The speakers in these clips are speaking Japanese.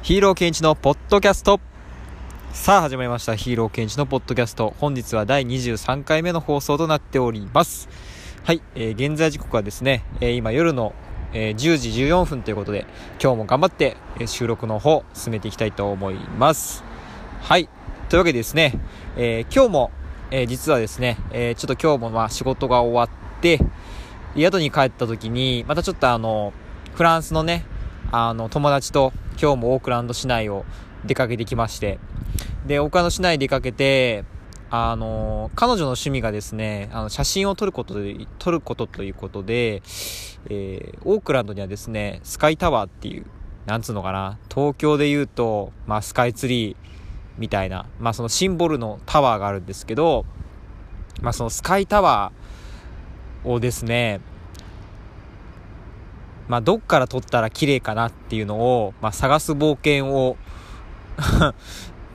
ヒーローケンチのポッドキャスト。さあ始まりました。ヒーローケンチのポッドキャスト。本日は第23回目の放送となっております。はい、えー、現在時刻はですね、えー、今夜の、えー、10時14分ということで今日も頑張って、え、収録の方進めていきたいと思います。はいというわけでですね、えー、今日も、えー、実はですね、えー、ちょっと今日もまあ仕事が終わって宿に帰った時にまたちょっとあのフランスのねあの友達と今日もオークランド市内を出かけてきまして、で、オークランド市内出かけて、あの、彼女の趣味がですね、あの、写真を撮ることで、撮ることということで、えー、オークランドにはですね、スカイタワーっていう、なんつうのかな、東京で言うと、まあ、スカイツリーみたいな、まあ、そのシンボルのタワーがあるんですけど、まあ、そのスカイタワーをですね、まあ、どっから撮ったら綺麗かなっていうのを、まあ、探す冒険を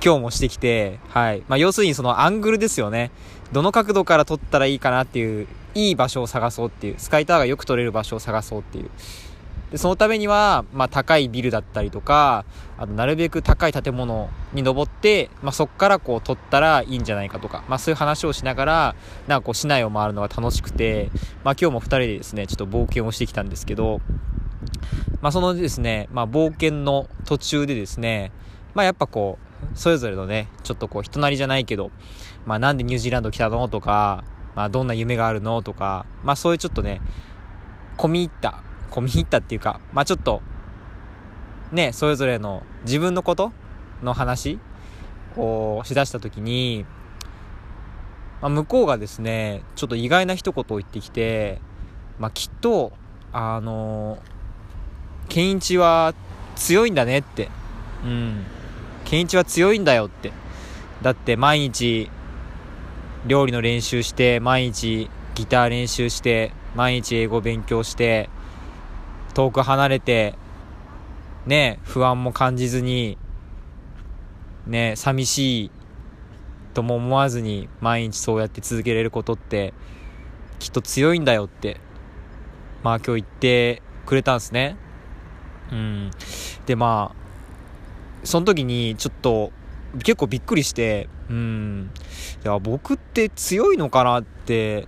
今日もしてきて、はい。まあ、要するにそのアングルですよね。どの角度から撮ったらいいかなっていう、いい場所を探そうっていう、スカイタワーがよく撮れる場所を探そうっていう。で、そのためには、まあ、高いビルだったりとか、あと、なるべく高い建物に登って、まあ、そっからこう撮ったらいいんじゃないかとか、まあ、そういう話をしながら、なんかこう、市内を回るのが楽しくて、まあ、今日も2人でですね、ちょっと冒険をしてきたんですけど、まあ、そのですね、まあ、冒険の途中でですね、まあ、やっぱこう、それぞれのね、ちょっとこう、人なりじゃないけど、まあ、なんでニュージーランド来たのとか、まあ、どんな夢があるのとか、まあ、そういうちょっとね、込み入った、込み入ったっていうか、まあ、ちょっと、ね、それぞれの自分のことの話をしだしたときに、まあ、向こうがですね、ちょっと意外な一言を言ってきて、まあ、きっと、あの健一は強いんだねって。うん。健一は強いんだよって。だって毎日料理の練習して、毎日ギター練習して、毎日英語勉強して、遠く離れて、ね、不安も感じずに、ね、寂しいとも思わずに毎日そうやって続けれることってきっと強いんだよってまあ今日言ってくれたんですね。うん。で、まあ、その時にちょっと結構びっくりして、うん。いや、僕って強いのかなって、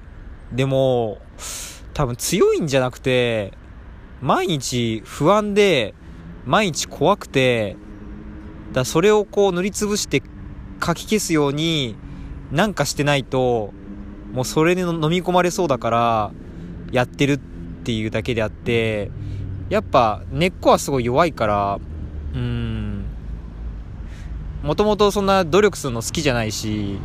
でも、多分強いんじゃなくて、毎日不安で、毎日怖くて、だそれをこう塗りつぶして書き消すようになんかしてないと、もうそれに飲み込まれそうだから、やってるっていうだけであって、やっぱ根っこはすごい弱いから、うん、もともとそんな努力するの好きじゃないし、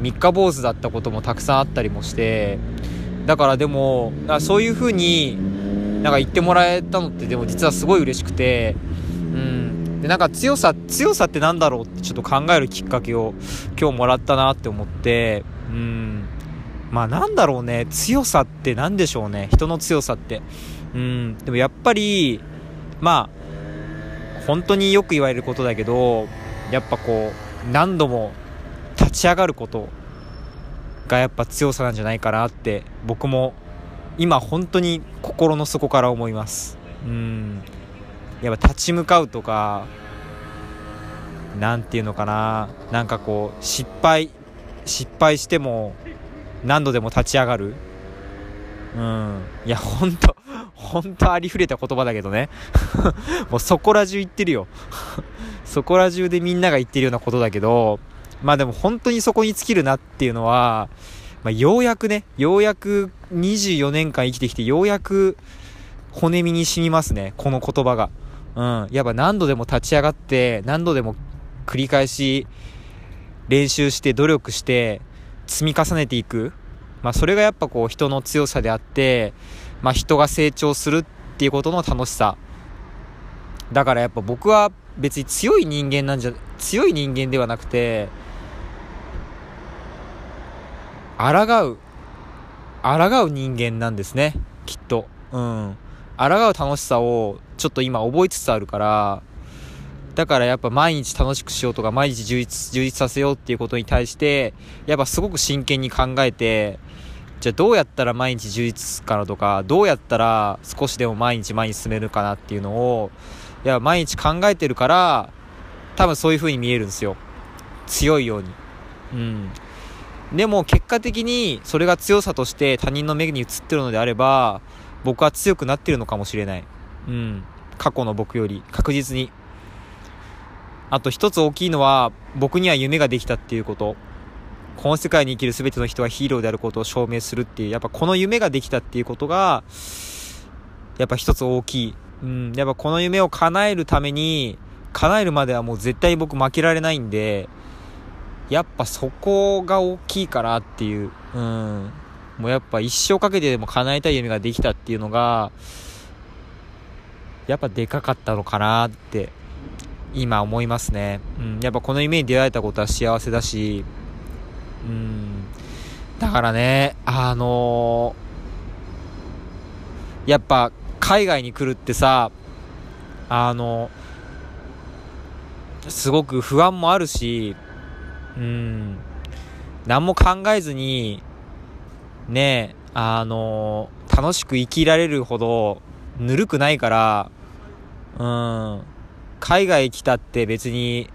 三日坊主だったこともたくさんあったりもして、だからでも、そういう風になんか言ってもらえたのってでも実はすごい嬉しくて、うん。で、なんか強さ、強さってなんだろうってちょっと考えるきっかけを今日もらったなって思って、うん。まあなんだろうね、強さって何でしょうね、人の強さって。うん、でもやっぱり、まあ、本当によく言われることだけど、やっぱこう、何度も立ち上がることがやっぱ強さなんじゃないかなって、僕も今本当に心の底から思います。うん。やっぱ立ち向かうとか、なんていうのかな、なんかこう、失敗、失敗しても、何度でも立ち上がる。うん。いや、ほんと、本当ありふれた言葉だけどね もうそこら中言ってるよ そこら中でみんなが言ってるようなことだけど、まあでも本当にそこに尽きるなっていうのは、まあ、ようやくね、ようやく24年間生きてきて、ようやく骨身に染みますね、この言葉が。うん。やっぱ何度でも立ち上がって、何度でも繰り返し練習して努力して積み重ねていく。まあそれがやっぱこう人の強さであって、まあ、人が成長するっていうことの楽しさ。だからやっぱ僕は別に強い人間なんじゃ、強い人間ではなくて、抗う、抗う人間なんですね。きっと。うん。抗う楽しさをちょっと今覚えつつあるから、だからやっぱ毎日楽しくしようとか、毎日充実、充実させようっていうことに対して、やっぱすごく真剣に考えて、じゃあどうやったら毎日充実するかなとか、どうやったら少しでも毎日前に進めるかなっていうのを、いや、毎日考えてるから、多分そういう風に見えるんですよ。強いように。うん。でも結果的にそれが強さとして他人の目に映ってるのであれば、僕は強くなってるのかもしれない。うん。過去の僕より確実に。あと一つ大きいのは、僕には夢ができたっていうこと。この世界に生きる全ての人はヒーローであることを証明するっていう、やっぱこの夢ができたっていうことが、やっぱ一つ大きい。うん、やっぱこの夢を叶えるために、叶えるまではもう絶対僕負けられないんで、やっぱそこが大きいかなっていう、うん。もうやっぱ一生かけてでも叶えたい夢ができたっていうのが、やっぱでかかったのかなって今思いますね。うん、やっぱこの夢に出会えたことは幸せだし、うん、だからね、あのー、やっぱ海外に来るってさ、あの、すごく不安もあるし、うん、何も考えずに、ねあの楽しく生きられるほど、ぬるくないから、うん、海外来たって別に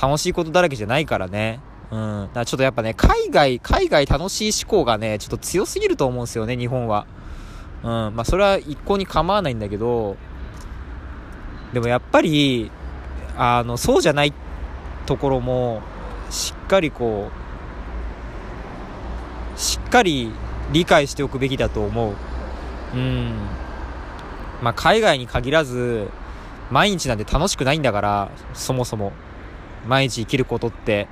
楽しいことだらけじゃないからね。うん。だからちょっとやっぱね、海外、海外楽しい思考がね、ちょっと強すぎると思うんですよね、日本は。うん。まあそれは一向に構わないんだけど、でもやっぱり、あの、そうじゃないところも、しっかりこう、しっかり理解しておくべきだと思う。うん。まあ海外に限らず、毎日なんて楽しくないんだから、そもそも。毎日生きることって、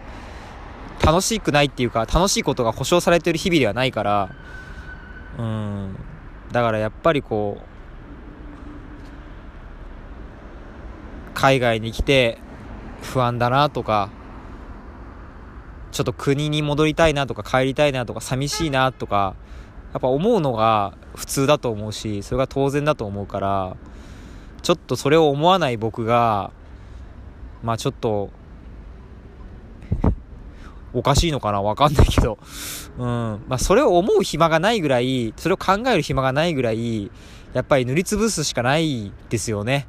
楽しくないっていうか、楽しいことが保証されてる日々ではないから、うん。だからやっぱりこう、海外に来て不安だなとか、ちょっと国に戻りたいなとか帰りたいなとか寂しいなとか、やっぱ思うのが普通だと思うし、それが当然だと思うから、ちょっとそれを思わない僕が、まあちょっと、おかしいのかな？わかんないけど。うん。まあそれを思う暇がないぐらい、それを考える暇がないぐらい、やっぱり塗りつぶすしかないですよね。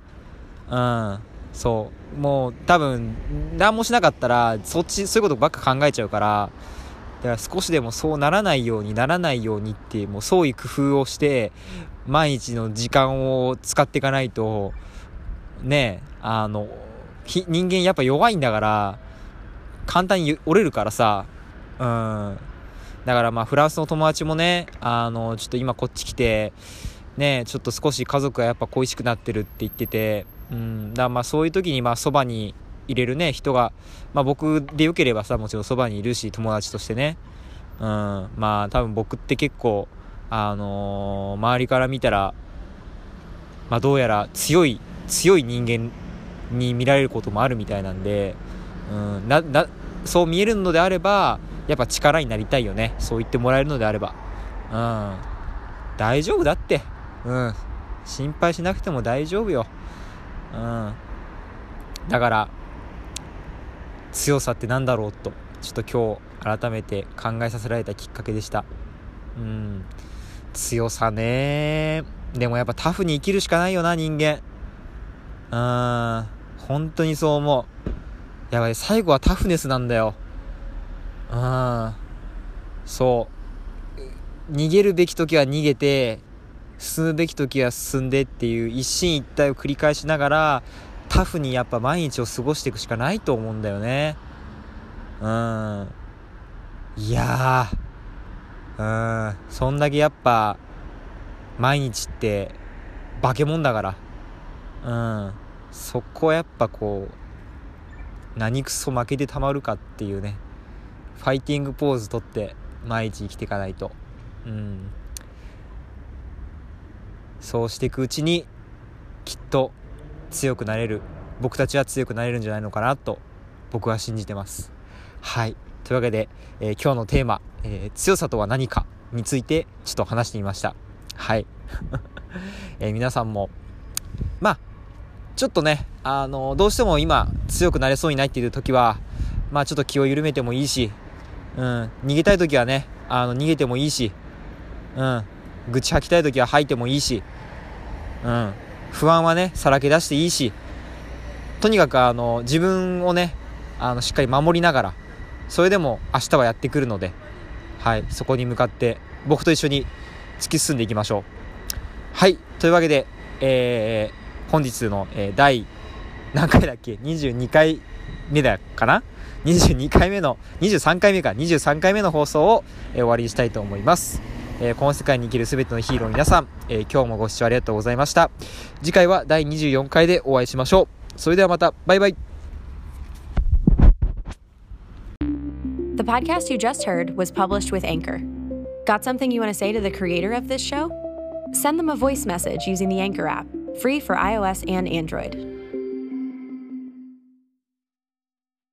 うん。そう。もう多分、何もしなかったら、そっち、そういうことばっか考えちゃうから、だから少しでもそうならないようにならないようにって、もう創意工夫をして、毎日の時間を使っていかないと、ねあの、人間やっぱ弱いんだから、簡単に折れるからさ、うん。だからまあフランスの友達もね、あの、ちょっと今こっち来て、ねちょっと少し家族がやっぱ恋しくなってるって言ってて、うん。だまあそういう時にまあそばに入れるね、人が、まあ僕でよければさ、もちろんそばにいるし、友達としてね。うん。まあ多分僕って結構、あのー、周りから見たら、まあどうやら強い、強い人間に見られることもあるみたいなんで、うん、な、な、そう見えるのであれば、やっぱ力になりたいよね。そう言ってもらえるのであれば。うん。大丈夫だって。うん。心配しなくても大丈夫よ。うん。だから、強さって何だろうとちょっと今日改めて考えさせられたきっかけでした。うん。強さね。でもやっぱタフに生きるしかないよな人間。うん。本当にそう思う。やばい最後はタフネスなんだよ。うん。そう。逃げるべき時は逃げて進むべき時は進んでっていう一進一退を繰り返しながらタフにやっぱ毎日を過ごしていくしかないと思うんだよね。うん。いやー、うん、そんだけやっぱ、毎日って化け物だから。うん。そこはやっぱこう、何くそ負けてたまるかっていうね。ファイティングポーズとって毎日生きていかないと。うん。そうしていくうちに、きっと強くなれる僕たちは強くなれるんじゃないのかなと僕は信じてます。はい。というわけで、えー、今日のテーマ、えー、強さとは何かについてちょっと話してみました。はい、えー、皆さんもまあちょっとねあのどうしても今強くなれそうにないっていう時はまあちょっと気を緩めてもいいしうん逃げたい時はねあの逃げてもいいしうん。愚痴吐きたい時は吐いてもいいし。うん。不安はねさらけ出していいし。とにかくあの自分をねあのしっかり守りながらそれでも明日はやってくるので、はい、そこに向かって僕と一緒に突き進んでいきましょう。はいというわけで、えー、本日の、えー、第何回だっけ？22回目だかな？22回目の23回目か23回目の放送を、えー、終わりにしたいと思います。えー、この世界に生きる全てのヒーローの皆さん、えー、今日もご視聴ありがとうございました。次回は第24回でお会いしましょう。それではまた、バイバイ。The podcast you just heard was published with Anchor. Got something you want to say to the creator of this show? Send them a voice message using the Anchor app, free for iOS and Android.